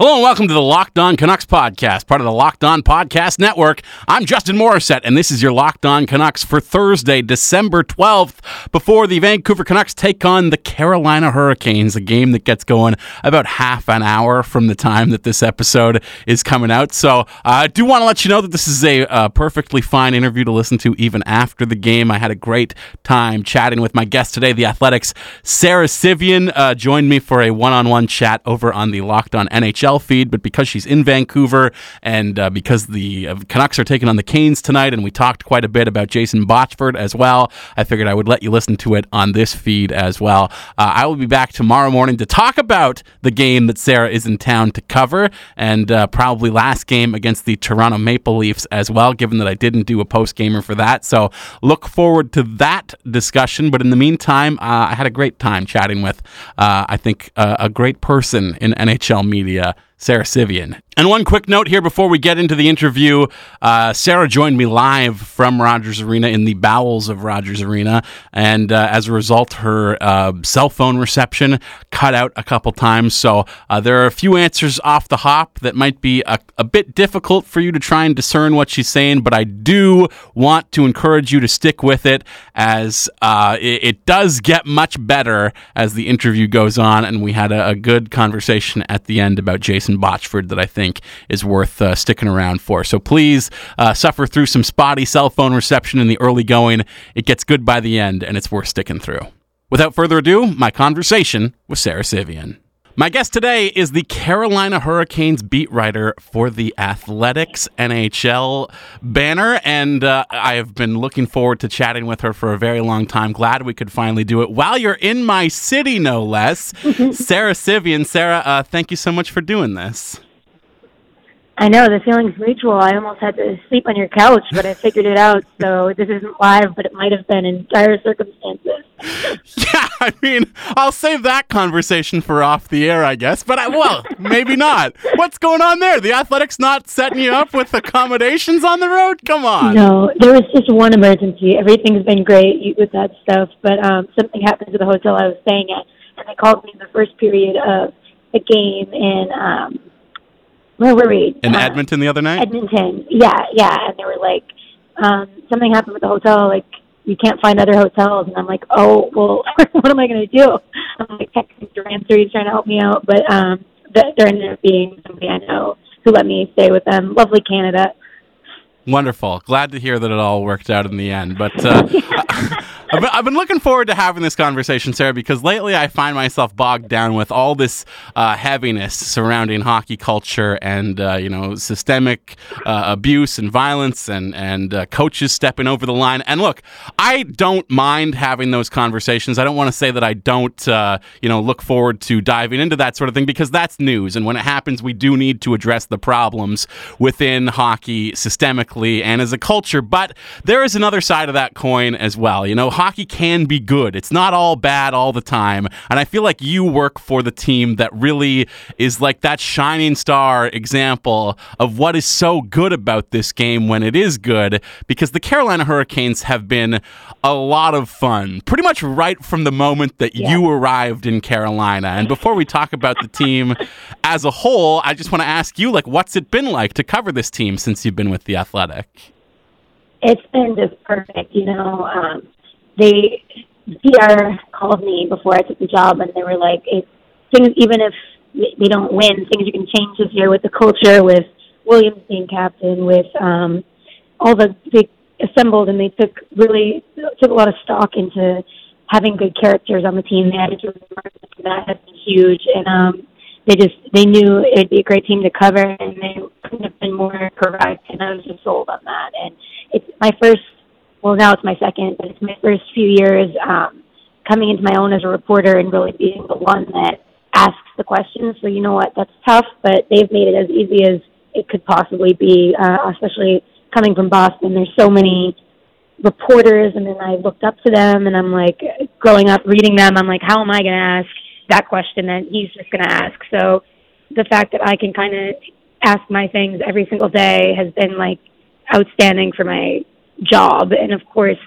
Hello and welcome to the Locked On Canucks podcast, part of the Locked On Podcast Network. I'm Justin Morissette, and this is your Locked On Canucks for Thursday, December 12th, before the Vancouver Canucks take on the Carolina Hurricanes, a game that gets going about half an hour from the time that this episode is coming out. So uh, I do want to let you know that this is a uh, perfectly fine interview to listen to even after the game. I had a great time chatting with my guest today, the Athletic's Sara Civian, uh, joined me for a one on one chat over on the Locked On NHL feed, but because she's in Vancouver and uh, because the uh, Canucks are taking on the Canes tonight, and we talked quite a bit about Jason Botchford as well, I figured I would let you listen to it on this feed as well. Uh, I will be back tomorrow morning to talk about the game that Sarah is in town to cover, and uh, probably last game against the Toronto Maple Leafs as well, given that I didn't do a post gamer for that. So look forward to that discussion. But in the meantime, uh, I had a great time chatting with, uh, I think, a great person in NHL media uh, Sara Civian. And one quick note here before we get into the interview uh, Sara joined me live from Rogers Arena in the bowels of Rogers Arena. And uh, as a result, her uh, cell phone reception cut out a couple times. So uh, there are a few answers off the hop that might be a, a bit difficult for you to try and discern what she's saying. But I do want to encourage you to stick with it as uh, it, it, does get much better as the interview goes on. And we had a, a good conversation at the end about Jason Botchford that I think is worth uh, sticking around for. So please uh, suffer through some spotty cell phone reception in the early going. It gets good by the end, and it's worth sticking through. Without further ado, my conversation with Sara Civian. My guest today is the Carolina Hurricanes beat writer for the Athletic's NHL banner, and uh, I have been looking forward to chatting with her for a very long time. Glad we could finally do it while you're in my city, no less. Sara Civian. Sarah, uh, thank you so much for doing this. I know the feeling's mutual. I almost had to sleep on your couch, but I figured it out. So this isn't live, but it might have been in dire circumstances. yeah, I mean, I'll save that conversation for off the air, I guess. But I, well, maybe not. What's going on there? The Athletic's not setting you up with accommodations on the road? Come on. No, there was just one emergency. Everything's been great with that stuff, but um, something happened to the hotel I was staying at, and they called me in the first period of the game, and um, where were we? In uh, Edmonton the other night? Edmonton. Yeah, yeah. And they were like, um, something happened with the hotel, like you can't find other hotels and I'm like, Oh, well what am I gonna do? I'm like texting Durant he's trying to help me out but um there ended up being somebody I know who let me stay with them. Lovely Canada. Wonderful. Glad to hear that it all worked out in the end. But uh, I've, been, I've been looking forward to having this conversation, Sarah, because lately I find myself bogged down with all this uh, heaviness surrounding hockey culture and uh, you know systemic uh, abuse and violence and and uh, coaches stepping over the line. And look, I don't mind having those conversations. I don't want to say that I don't uh, you know look forward to diving into that sort of thing because that's news. And when it happens, we do need to address the problems within hockey systemically and as a culture. But there is another side of that coin as well. You know hockey can be good. It's not all bad all the time. And I feel like you work for the team that really is like that shining star example of what is so good about this game when it is good, because the Carolina Hurricanes have been a lot of fun pretty much right from the moment that yeah. you arrived in Carolina. And before we talk about the team as a whole, I just want to ask you, like, what's it been like to cover this team since you've been with the Athletic? It's been just perfect, you know. Um, they PR called me before I took the job, and they were like, if things, even if they don't win, things you can change this year with the culture, with Williams being captain, with um, all the they assembled, and they took really took a lot of stock into having good characters on the team. They added to that has been huge, and um, they just they knew it'd be a great team to cover, and they couldn't have been more correct. And I was just sold on that. And it's my first well, now it's my second, but it's my first few years um, coming into my own as a reporter and really being the one that asks the questions. So you know what, that's tough, but they've made it as easy as it could possibly be, uh, especially coming from Boston. There's so many reporters, and then I looked up to them, and I'm like, growing up reading them, I'm like, how am I going to ask that question that he's just going to ask? So the fact that I can kind of ask my things every single day has been like outstanding for my job. And of course,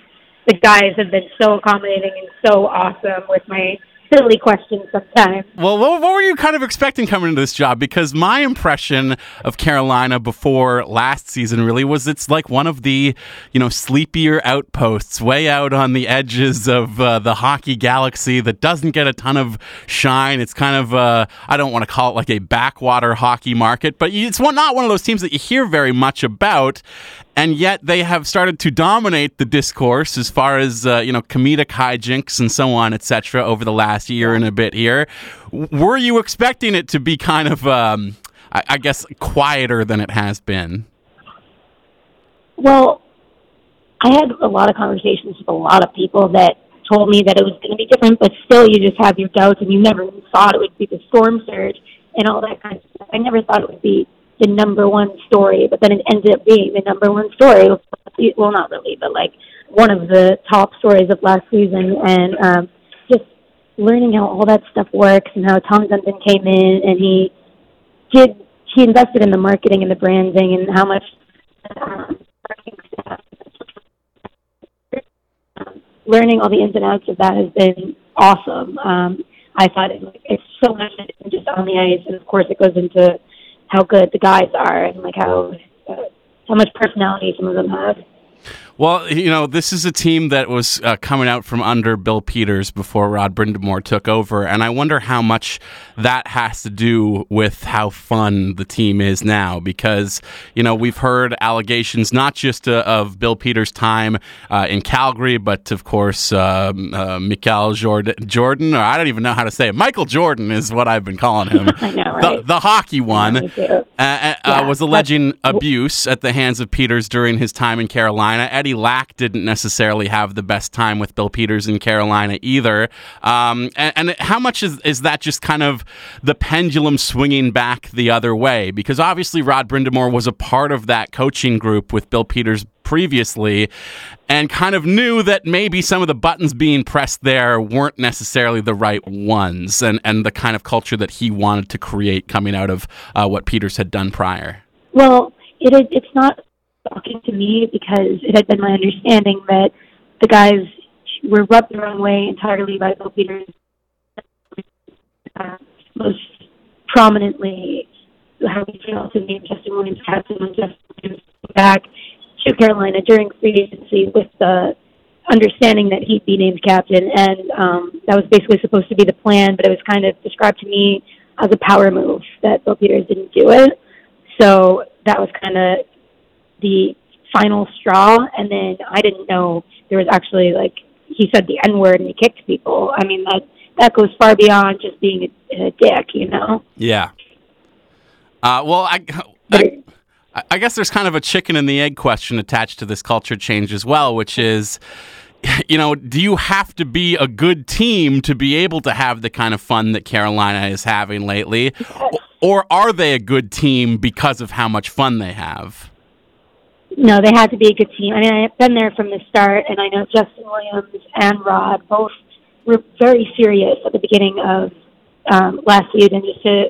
the guys have been so accommodating and so awesome with my silly questions sometimes. Well, what, what, were you kind of expecting coming into this job? Because my impression of Carolina before last season really was it's like one of the, you know, sleepier outposts way out on the edges of uh, the hockey galaxy that doesn't get a ton of shine. It's kind of, uh, I don't want to call it like a backwater hockey market, but it's not one of those teams that you hear very much about and yet they have started to dominate the discourse as far as uh, you know comedic hijinks and so on etc over the last year and a bit here. Were you expecting it to be kind of um, I, I, guess quieter than it has been? Well i had a lot of conversations with a lot of people that told me that it was going to be different but still you just have your doubts and you never thought it would be the storm surge and all that kind of stuff. I never thought it would be the number one story, but then it ended up being the number one story. Well, not really, but like one of the top stories of last season, and um, just learning how all that stuff works and how Tom Dundon came in and he did he invested in the marketing and the branding and how much um, learning all the ins and outs of that has been awesome. Um, I thought it, it's so much just on the ice, and of course it goes into how good the guys are and like how uh, how much personality some of them have. Well, you know, this is a team that was uh, coming out from under Bill Peters before Rod Brind'Amour took over, and I wonder how much that has to do with how fun the team is now. Because you know, we've heard allegations not just uh, of Bill Peters' time uh, in Calgary, but of course, um, uh, Michael Jordan, Jordan, or I don't even know how to say it. Michael Jordan is what I've been calling him. I know, right? the, the hockey one uh, uh, yeah, was alleging abuse at the hands of Peters during his time in Carolina. Eddie Eddie Lack didn't necessarily have the best time with Bill Peters in Carolina either. Um, and, and, how much is, is that just kind of the pendulum swinging back the other way? Because obviously Rod Brind'Amour was a part of that coaching group with Bill Peters previously and kind of knew that maybe some of the buttons being pressed there weren't necessarily the right ones and, and the kind of culture that he wanted to create coming out of uh, what Peters had done prior. Well, it is, it's not shocking to me because it had been my understanding that the guys were rubbed the wrong way entirely by Bill Peters. Uh, most prominently, how he failed to name Justin Williams captain when Justin Williams back to Carolina during free agency with the understanding that he'd be named captain, and um, that was basically supposed to be the plan. But it was kind of described to me as a power move that Bill Peters didn't do it. So that was kind of the final straw. And then I didn't know there was actually like he said the N word and he kicked people. I mean that that goes far beyond just being a, a dick, you know. Yeah. Uh, well, I, I, I guess there's kind of a chicken and the egg question attached to this culture change as well, which is you know, do you have to be a good team to be able to have the kind of fun that Carolina is having lately? Or are they a good team because of how much fun they have? No, they had to be a good team. I mean, I've been there from the start, and I know Justin Williams and Rod both were very serious at the beginning of um, last season, just to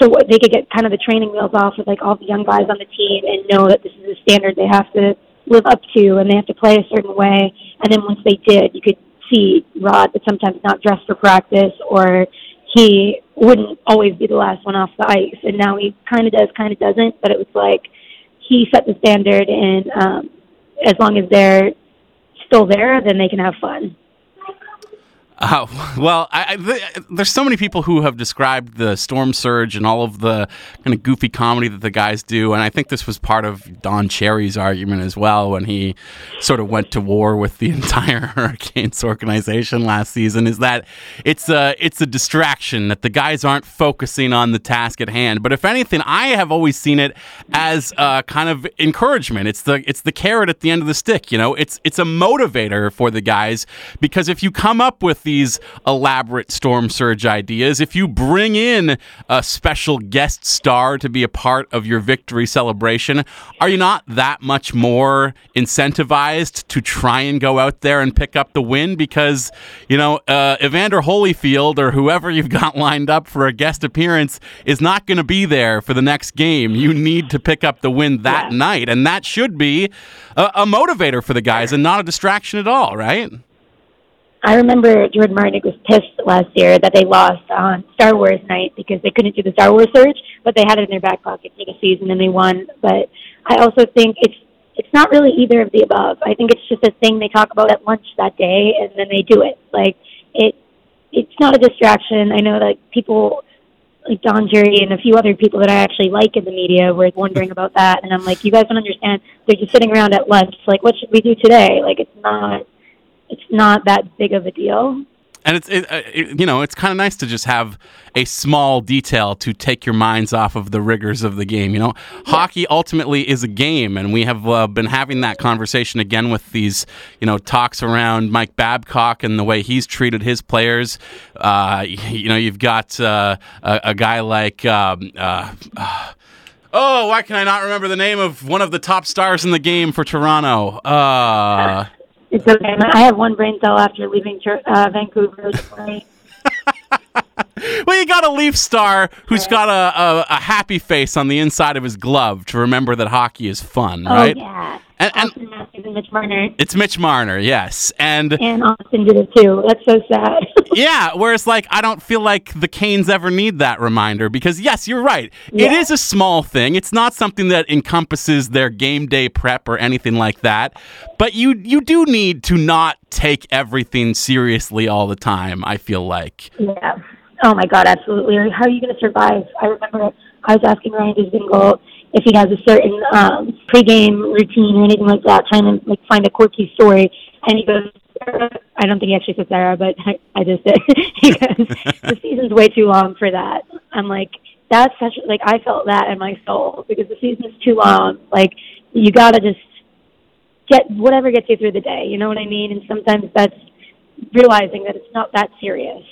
so they could get kind of the training wheels off with like all the young guys on the team and know that this is a standard they have to live up to, and they have to play a certain way. And then once they did, you could see Rod would sometimes not dress for practice, or he wouldn't always be the last one off the ice. And now he kind of does, kind of doesn't. But it was like he set the standard, and um, as long as they're still there, then they can have fun. Uh, well, I, I, there's so many people who have described the storm surge and all of the kind of goofy comedy that the guys do, and I think this was part of Don Cherry's argument as well when he sort of went to war with the entire Hurricanes organization last season. Is that it's a it's a distraction that the guys aren't focusing on the task at hand. But if anything, I have always seen it as a kind of encouragement. It's the it's the carrot at the end of the stick. You know, it's it's a motivator for the guys because if you come up with the these elaborate storm surge ideas. If you bring in a special guest star to be a part of your victory celebration, are you not that much more incentivized to try and go out there and pick up the win? Because, you know, uh, Evander Holyfield or whoever you've got lined up for a guest appearance is not going to be there for the next game. You need to pick up the win that yeah. night. And that should be a, a motivator for the guys and not a distraction at all, right? I remember Jordan Martinook was pissed last year that they lost on Star Wars night because they couldn't do the Star Wars surge, but they had it in their back pocket for the season and they won. But I also think it's it's not really either of the above. I think it's just a thing they talk about at lunch that day and then they do it. Like it it's not a distraction. I know that people like Don Cherry and a few other people that I actually like in the media were wondering about that, and I'm like, you guys don't understand. They're just sitting around at lunch, like, what should we do today? Like, it's not, it's not that big of a deal and it's it, uh, it, you know it's kind of nice to just have a small detail to take your minds off of the rigors of the game. You know, yeah. hockey ultimately is a game, and we have uh, been having that conversation again with these you know talks around Mike Babcock and the way he's treated his players. Uh, you know, you've got uh, a, a, guy like. Um, uh, oh, why can I not remember the name of one of the top stars in the game for Toronto? Uh, it's okay. I have one brain cell after leaving uh, Vancouver. well, you got a Leaf star who's got a, a, a, happy face on the inside of his glove to remember that hockey is fun, right? oh, yeah. And, and Mitch Marner. It's Mitch Marner, yes, and and Auston did it too. That's so sad. yeah, whereas like I don't feel like the Canes ever need that reminder because yes, you're right. Yeah. It is a small thing. It's not something that encompasses their game day prep or anything like that. But you you do need to not take everything seriously all the time. I feel like. Yeah. Oh my God, absolutely. How are you going to survive? I remember I was asking Ryan Dzingel if he has a certain um, pregame routine or anything like that, trying to like find a quirky story. And he goes, I don't think he actually said Sarah, but I, I just did. he goes, the season's way too long for that. I'm like, that's such like I felt that in my soul because the season's too long. Like you gotta just get whatever gets you through the day. You know what I mean? And sometimes that's realizing that it's not that serious.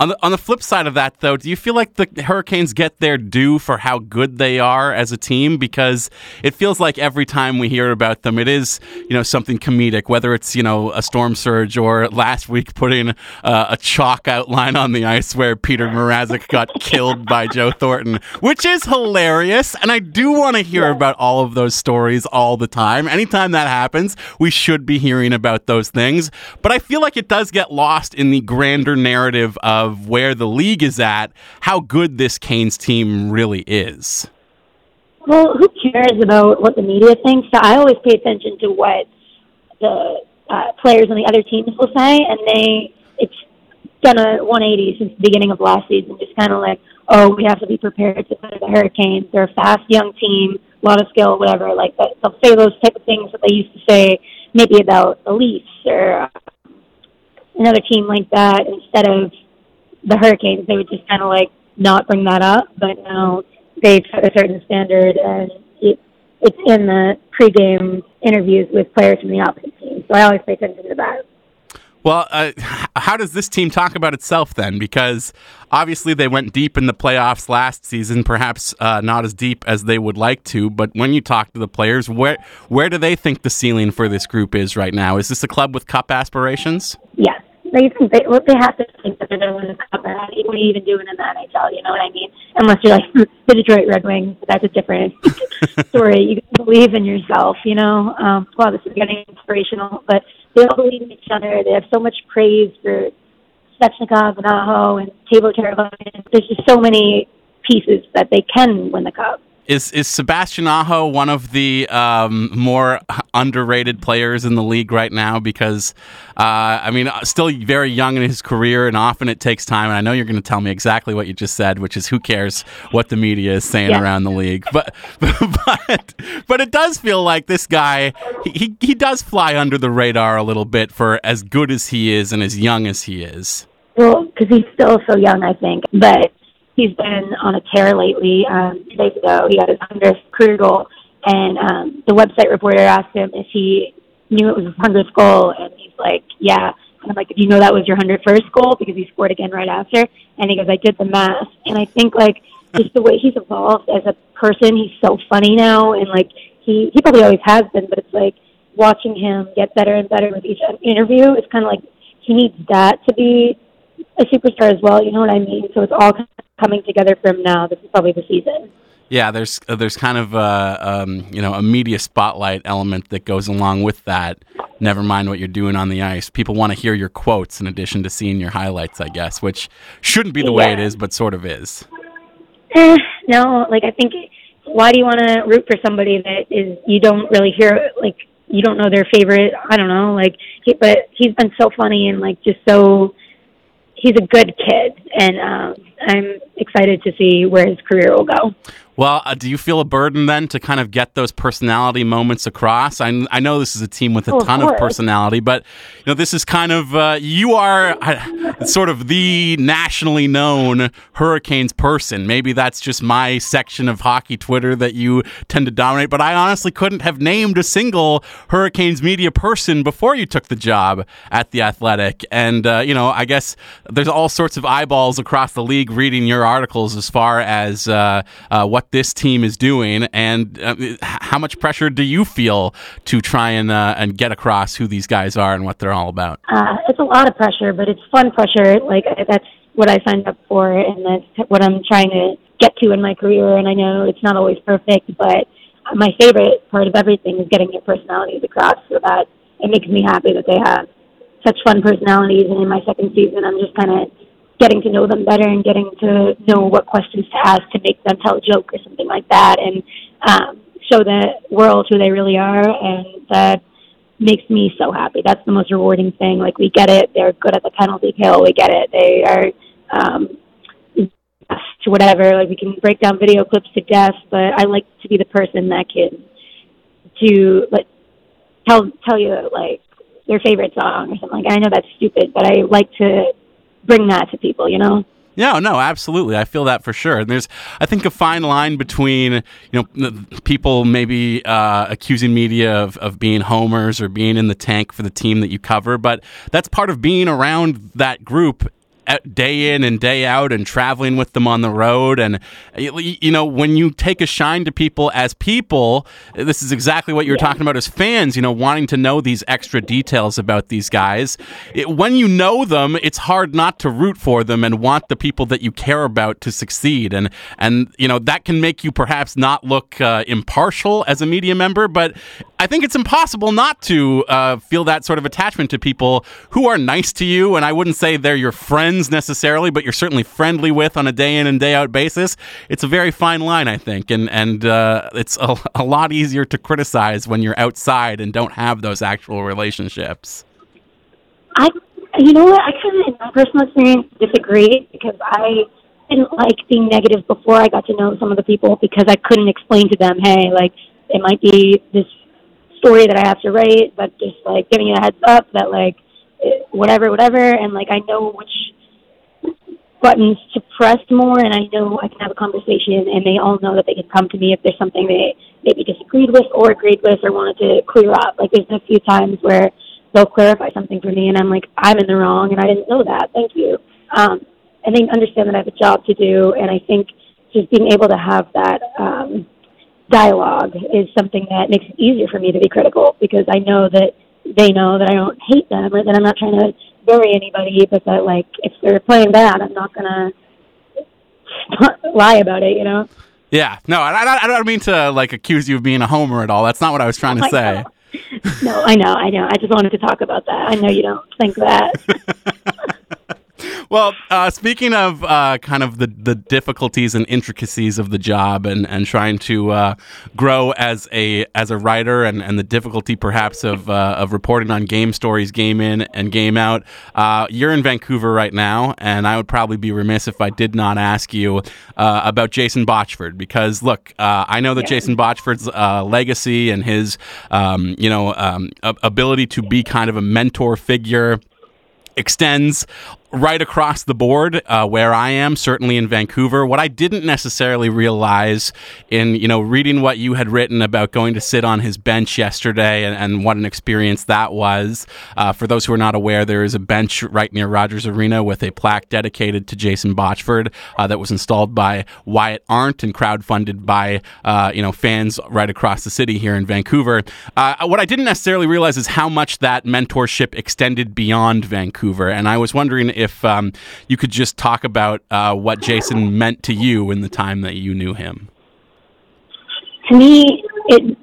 On the, on the flip side of that, though, do you feel like the Hurricanes get their due for how good they are as a team? Because it feels like every time we hear about them, it is you know something comedic, whether it's you know a storm surge or last week putting uh, a chalk outline on the ice where Petr Mrazek got killed by Joe Thornton, which is hilarious. And I do want to hear about all of those stories all the time. Anytime that happens, we should be hearing about those things. But I feel like it does get lost in the grander narrative of of where the league is at, how good this Canes team really is. Well, who cares about what the media thinks? So I always pay attention to what the uh, players on the other teams will say, and they it's done a 180 since the beginning of last season. Just kind of like, oh, we have to be prepared to the Hurricanes. They're a fast young team, a lot of skill, whatever. Like that, they'll say those type of things that they used to say maybe about the Leafs or another team like that instead of the Hurricanes, they would just kind of like not bring that up. But now they've set a certain standard, and it, it's in the pregame interviews with players from the opposite team. So I always pay attention to that. Well, uh, how does this team talk about itself then? Because obviously they went deep in the playoffs last season, perhaps uh, not as deep as they would like to. But when you talk to the players, where where do they think the ceiling for this group is right now? Is this a club with cup aspirations? Yes they think they they have to think that they're going to win the cup. What are you even doing in the NHL? You know what I mean? Unless you're like the Detroit Red Wings, that's a different story. You believe in yourself. You know, um, wow, this is getting inspirational. But they all believe in each other. They have so much praise for Svechnikov and Aho and Teuvo Teravainen. There's just so many pieces that they can win the cup. Is is Sebastian Aho one of the um, more underrated players in the league right now? Because uh, I mean, still very young in his career, and often it takes time. And I know you're going to tell me exactly what you just said, which is who cares what the media is saying yeah. around the league. But but but it does feel like this guy he he does fly under the radar a little bit for as good as he is and as young as he is. Well, because he's still so young, I think. But he's been on a tear lately. Um, two days ago, he got his 100th career goal, and um, the website reporter asked him if he knew it was his 100th goal, and he's like, yeah. And I'm like, did you know that was your 101st goal? Because he scored again right after. And he goes, I did the math. And I think, like, just the way he's evolved as a person, he's so funny now, and, like, he, he probably always has been, but it's like watching him get better and better with each interview, it's kind of like he needs that to be a superstar as well. You know what I mean? So it's all coming together for him now. This is probably the season. Yeah, there's uh, there's kind of a um, you know a media spotlight element that goes along with that. Never mind what you're doing on the ice. People want to hear your quotes in addition to seeing your highlights, I guess, which shouldn't be the way it is, but sort of is. Eh, no, like I think, why do you want to root for somebody that is you don't really hear like you don't know their favorite? I don't know, like, he, but he's been so funny and like just so he's a good kid, and um, I'm excited to see where his career will go. Well, uh, do you feel a burden then to kind of get those personality moments across? I, I know this is a team with a Oh, ton of of personality, but you know this is kind of uh, you are uh, sort of the nationally known Hurricanes person. Maybe that's just my section of hockey Twitter that you tend to dominate, but I honestly couldn't have named a single Hurricanes media person before you took the job at the Athletic. And uh, you know, I guess there's all sorts of eyeballs across the league reading your articles as far as uh, uh, what this team is doing, and uh, how much pressure do you feel to try and uh, and get across who these guys are and what they're all about? Uh, it's a lot of pressure, but it's fun pressure. Like that's what I signed up for, and that's what I'm trying to get to in my career. And I know it's not always perfect, but my favorite part of everything is getting your personalities across, so that it makes me happy that they have such fun personalities. And in my second season, I'm just kind of getting to know them better and getting to know what questions to ask to make them tell a joke or something like that, and um, show the world who they really are, and that makes me so happy. That's the most rewarding thing. Like we get it. They're good at the penalty kill. We get it. They are um, to whatever. Like we can break down video clips to death. But I like to be the person that can to like tell tell you like their favorite song or something. Like I know that's stupid, but I like to bring that to people. You know. No, no, absolutely. I feel that for sure. And there's, I think, a fine line between, you know, people maybe uh, accusing media of, of being homers or being in the tank for the team that you cover, but that's part of being around that group day in and day out and traveling with them on the road. And, you know, when you take a shine to people as people, this is exactly what you were talking about as fans, you know, wanting to know these extra details about these guys. It, when you know them, it's hard not to root for them and want the people that you care about to succeed. And, and you know, that can make you perhaps not look uh, impartial as a media member, but I think it's impossible not to uh, feel that sort of attachment to people who are nice to you. And I wouldn't say they're your friends necessarily, but you're certainly friendly with on a day in and day out basis. It's a very fine line, I think. And, and uh, it's a, a lot easier to criticize when you're outside and don't have those actual relationships. I, you know what? I kind of, in my personal experience, disagree because I didn't like being negative before I got to know some of the people because I couldn't explain to them, hey, like it might be this story that I have to write, but just like giving you a heads up that like whatever, whatever, and like I know which buttons to press more, and I know I can have a conversation, and they all know that they can come to me if there's something they maybe disagreed with or agreed with or wanted to clear up. Like there's been a few times where they'll clarify something for me, and I'm like, I'm in the wrong, and I didn't know that. Thank you. Um, and they understand that I have a job to do, and I think just being able to have that um, dialogue is something that makes it easier for me to be critical because I know that they know that I don't hate them or that I'm not trying to bury anybody, but that like if they're playing bad, I'm not gonna lie about it. You know. Yeah, no, I, I, I don't mean to like accuse you of being a homer at all. That's not what I was trying to oh I say. No, I know, I know. I just wanted to talk about that. I know you don't think that. Well, uh, speaking of uh, kind of the, the difficulties and intricacies of the job and, and trying to uh, grow as a as a writer and, and the difficulty perhaps of uh, of reporting on game stories, game in and game out, uh, you're in Vancouver right now, and I would probably be remiss if I did not ask you uh, about Jason Botchford because look, uh, I know that Jason Botchford's uh, legacy and his um, you know um, ability to be kind of a mentor figure extends right across the board uh, where I am, certainly in Vancouver. What I didn't necessarily realize in you know reading what you had written about going to sit on his bench yesterday and, and what an experience that was. Uh, for those who are not aware, there is a bench right near Rogers Arena with a plaque dedicated to Jason Botchford uh, that was installed by Wyatt Arndt and crowdfunded by uh, you know fans right across the city here in Vancouver. Uh, what I didn't necessarily realize is how much that mentorship extended beyond Vancouver, and I was wondering um, you could just talk about uh, what Jason meant to you in the time that you knew him. to me, it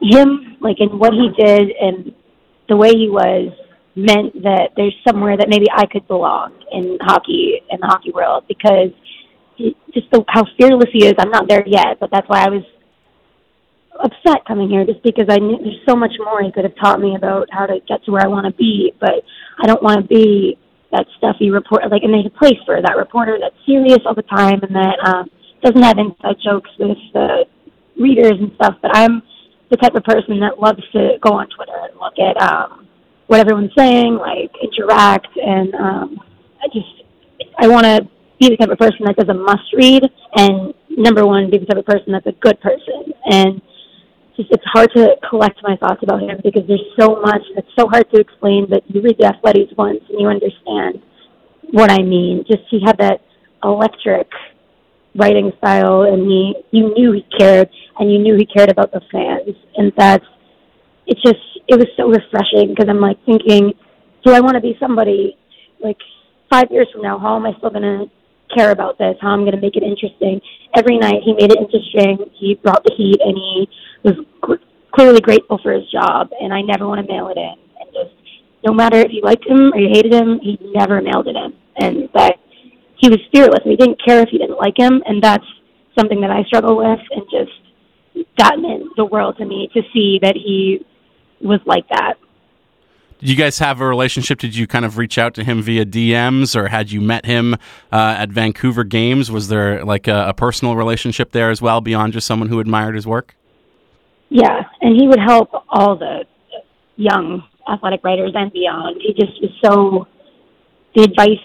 him like in what he did and the way he was meant that there's somewhere that maybe I could belong in hockey in the hockey world because just the, how fearless he is. I'm not there yet, but that's why I was upset coming here just because I knew there's so much more he could have taught me about how to get to where I want to be, but I don't want to be that stuffy reporter. Like, and there's a place for that reporter that's serious all the time and that um, doesn't have inside jokes with the readers and stuff. But I'm the type of person that loves to go on Twitter and look at um, what everyone's saying, like interact, and um, I just I want to be the type of person that does a must read, and number one, be the type of person that's a good person, and just it's hard to collect my thoughts about him because there's so much that's so hard to explain. But you read the Athletics once and you understand what I mean. Just he had that electric writing style, and he you knew he cared, and you knew he cared about the fans, and that's it. Just it was so refreshing because I'm like thinking, do I want to be somebody like five years from now? How am I still gonna care about this? How I'm going to make it interesting? Every night he made it interesting. He brought the heat, and he was clearly grateful for his job. And I never want to mail it in. And just no matter if you liked him or you hated him, he never mailed it in. And that he was fearless. He didn't care if you didn't like him, and that's something that I struggle with. And just that meant the world to me to see that he was like that. Did you guys have a relationship? Did you kind of reach out to him via DMs, or had you met him uh, at Vancouver games? Was there like a, a, personal relationship there as well, beyond just someone who admired his work? Yeah, and he would help all the young athletic writers and beyond. He just was so the advice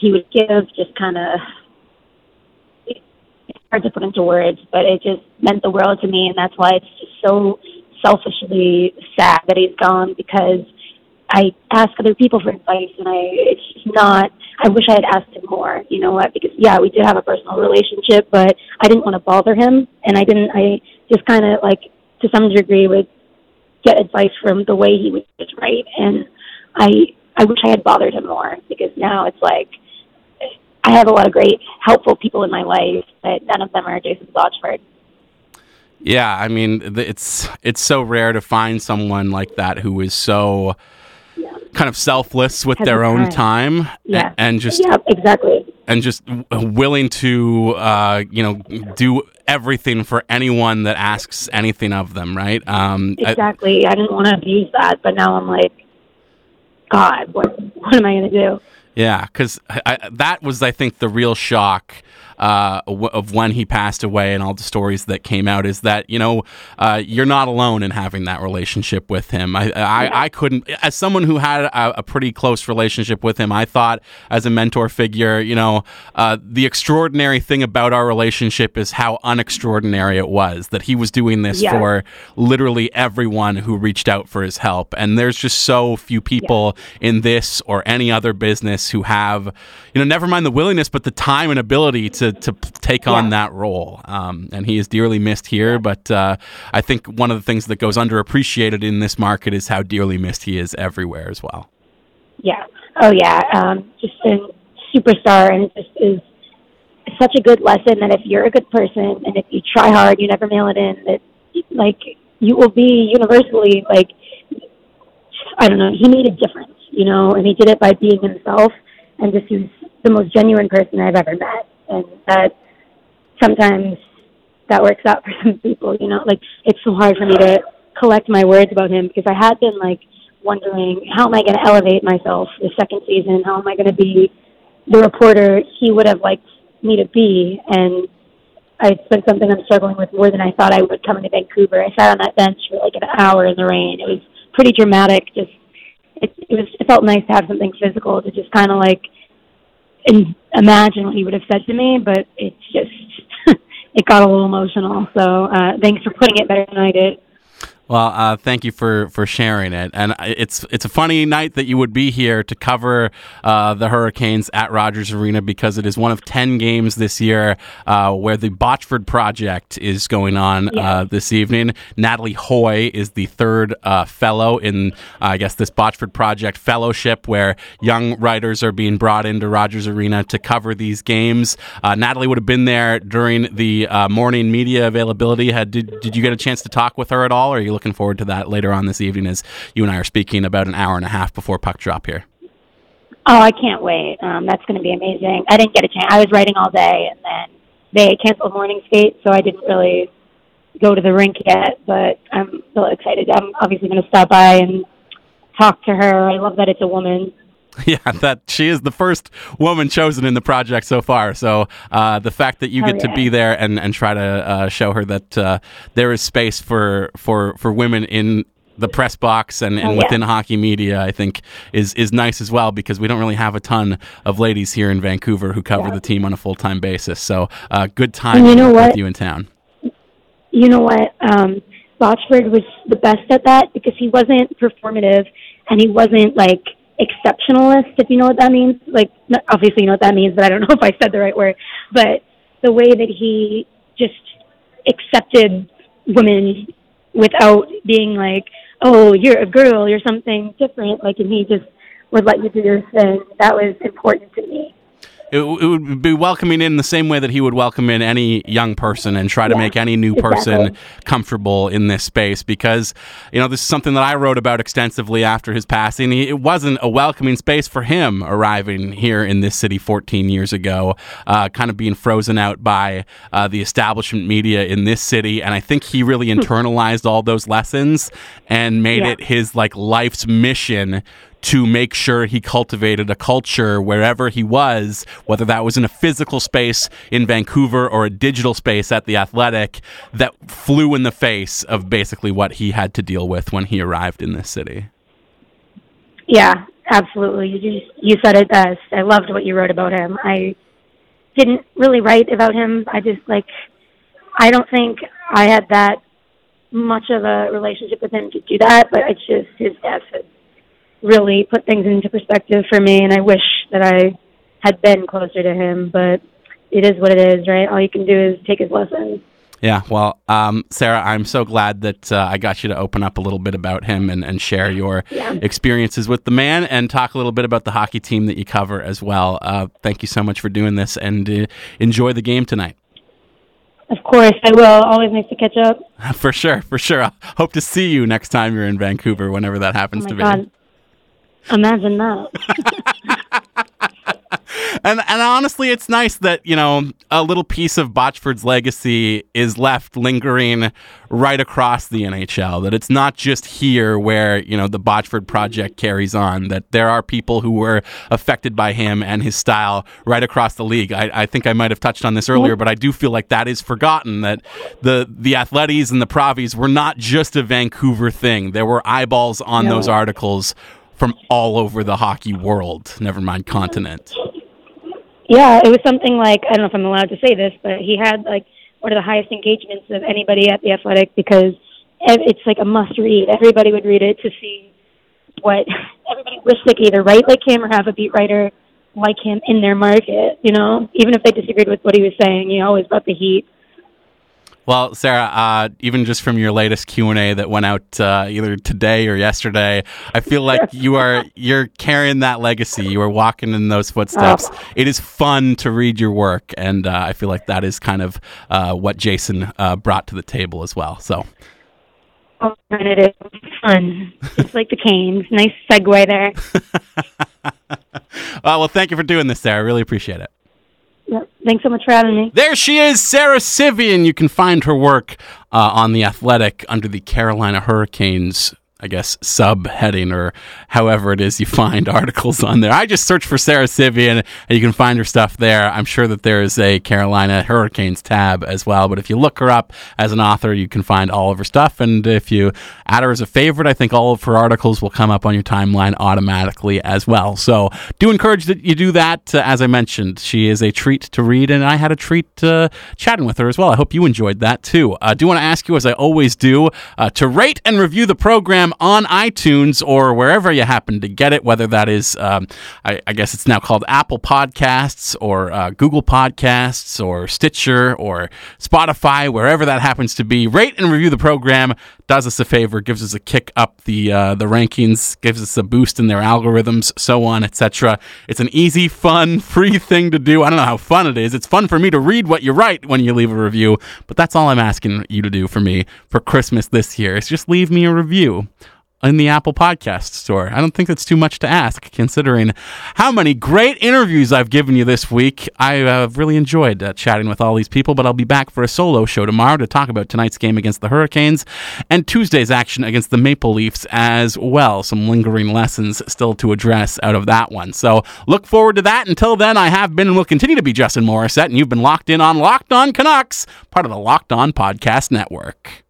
he would give just kind of it's hard to put into words, but it just meant the world to me, and that's why it's just so selfishly sad that he's gone because I ask other people for advice and I it's just not I wish I had asked him more, you know what? Because yeah, we did have a personal relationship, but I didn't want to bother him and I didn't I just kind of like to some degree would get advice from the way he was write and I I wish I had bothered him more because now it's like I have a lot of great helpful people in my life, but none of them are Jason Botchford. Yeah, I mean, it's it's so rare to find someone like that who is so kind of selfless with Has their own time, yeah. and, just yeah, exactly, and just willing to uh, you know do everything for anyone that asks anything of them, right? Um, exactly. I, I didn't want to abuse that, but now I'm like, God, what what am I going to do? Yeah, because that was, I think, the real shock uh, of when he passed away and all the stories that came out is that you know uh, you're not alone in having that relationship with him. I I, I couldn't, as someone who had a, a, pretty close relationship with him, I thought as a mentor figure, you know, uh, the extraordinary thing about our relationship is how unextraordinary it was that he was doing this yeah. for literally everyone who reached out for his help. And there's just so few people yeah. in this or any other business who have, you know, never mind the willingness, but the time and ability to to take on yeah. that role. Um, and he is dearly missed here. But uh, I think one of the things that goes underappreciated in this market is how dearly missed he is everywhere as well. Yeah. Oh yeah. Um, just a superstar, and just is such a good lesson that if you're a good person and if you try hard, you never mail it in. That like you will be universally like I don't know. He made a difference, you know, and he did it by being himself and just he was the most genuine person I've ever met and that sometimes that works out for some people, you know, like it's so hard for me to collect my words about him because I had been like wondering how am I going to elevate myself the second season? How am I going to be the reporter he would have liked me to be? And I, been something I'm struggling with more than I thought I would coming to Vancouver. I sat on that bench for like an hour in the rain. It was pretty dramatic. Just it, it was it felt nice to have something physical to just kind of like in, imagine what he would have said to me, but it's just it got a little emotional. So uh, thanks for putting it better than I did. Well, uh, thank you for, for sharing it, and it's it's a funny night that you would be here to cover uh, the Hurricanes at Rogers Arena because it is one of ten games this year uh, where the Botchford Project is going on Yeah. uh, this evening. Natalie Hoy is the third uh, fellow in, I guess, this Botchford Project fellowship where young writers are being brought into Rogers Arena to cover these games. Uh, Natalie would have been there during the uh, morning media availability. Had did, did you get a chance to talk with her at all? Or are you looking forward to that later on this evening as you and I are speaking about an hour and a half before puck drop here? Oh, I can't wait. Um, that's going to be amazing. I didn't get a chance. I was writing all day, and then they canceled morning skate, so I didn't really go to the rink yet. But I'm still excited. I'm obviously going to stop by and talk to her. I love that it's a woman. Yeah, that she is the first woman chosen in the project so far. So uh, the fact that you Oh, get to be there and, and try to uh, show her that uh, there is space for, for, for women in the press box and, and Oh, yeah. within hockey media, I think is is nice as well because we don't really have a ton of ladies here in Vancouver who cover Yeah. the team on a full time basis. So uh, good time you know with what? you in town. you know what? Um, Botchford was the best at that because he wasn't performative and he wasn't like exceptionalist, if you know what that means. Like, obviously, you know what that means, but I don't know if I said the right word. But the way that he just accepted women without being like, oh, you're a girl, you're something different. Like, and he just would let you do your thing. That was important to me. It, it would be welcoming in the same way that he would welcome in any young person and try to Yeah, make any new person exactly. comfortable in this space because you know this is something that I wrote about extensively after his passing. He, it wasn't a welcoming space for him arriving here in this city 14 years ago, uh, kind of being frozen out by uh, the establishment media in this city, and I think he really internalized all those lessons and made Yeah. it his like life's mission to make sure he cultivated a culture wherever he was, whether that was in a physical space in Vancouver or a digital space at the Athletic, that flew in the face of basically what he had to deal with when he arrived in this city. Yeah, absolutely. You you said it best. I loved what you wrote about him. I didn't really write about him. I just like I don't think I had that much of a relationship with him to do that, but it's just his death really put things into perspective for me and I wish that I had been closer to him, but it is what it is, right? All you can do is take his lessons. Yeah, well, um, Sarah, I'm so glad that uh, I got you to open up a little bit about him and, and share your Yeah. experiences with the man and talk a little bit about the hockey team that you cover as well. Uh, thank you so much for doing this and uh, enjoy the game tonight. Of course, I will. Always nice to catch up. For sure, for sure. I hope to see you next time you're in Vancouver, whenever that Oh happens my to be. god. Imagine that. And and honestly, it's nice that you know a little piece of Botchford's legacy is left lingering right across the NHL. That it's not just here where you know the Botchford project carries on. That there are people who were affected by him and his style right across the league. I, I think I might have touched on this earlier, but I do feel like that is forgotten. That the the Athletties and the Provies were not just a Vancouver thing. There were eyeballs on No. those articles from all over the hockey world. Never mind continent. Yeah, it was something like I don't know if I'm allowed to say this, but he had like one of the highest engagements of anybody at the Athletic because it's like a must read. Everybody would read it to see what everybody wished they could either write like him or have a beat writer like him in their market. You know, even if they disagreed with what he was saying, he always brought the heat. Well, Sarah, uh, even just from your latest Q and A that went out uh, either today or yesterday, I feel like you are you're carrying that legacy. You are walking in those footsteps. It is fun to read your work, and uh, I feel like that is kind of uh, what Jason uh, brought to the table as well. So, Oh, and it is fun, just like the Canes. Nice segue there. uh, well, thank you for doing this, Sarah. I really appreciate it. Thanks so much for having me. There she is, Sara Civian. You can find her work uh, on The Athletic under the Carolina Hurricanes I guess, subheading or however it is you find articles on there. I just search for Sara Civian and you can find her stuff there. I'm sure that there is a Carolina Hurricanes tab as well, but if you look her up as an author, you can find all of her stuff. And if you add her as a favorite, I think all of her articles will come up on your timeline automatically as well. So do encourage that you do that. Uh, as I mentioned, she is a treat to read, and I had a treat uh, chatting with her as well. I hope you enjoyed that too. I uh, do want to ask you, as I always do, uh, to rate and review the program on iTunes or wherever you happen to get it, whether that is, um, I, I, guess it's now called Apple Podcasts or uh, Google Podcasts or Stitcher or Spotify, wherever that happens to be. Rate and review the program does us a favor, gives us a kick up the uh, the rankings, gives us a boost in their algorithms, so on, etc. It's an easy, fun, free thing to do. I don't know how fun it is. It's fun for me to read what you write when you leave a review, but that's all I'm asking you to do for me for Christmas this year. Is just leave me a review in the Apple Podcast Store. I don't think that's too much to ask, considering how many great interviews I've given you this week. I have uh, really enjoyed uh, chatting with all these people, but I'll be back for a solo show tomorrow to talk about tonight's game against the Hurricanes and Tuesday's action against the Maple Leafs as well. Some lingering lessons still to address out of that one. So look forward to that. Until then, I have been and will continue to be Justin Morissette, and you've been locked in on Locked On Canucks, part of the Locked On Podcast Network.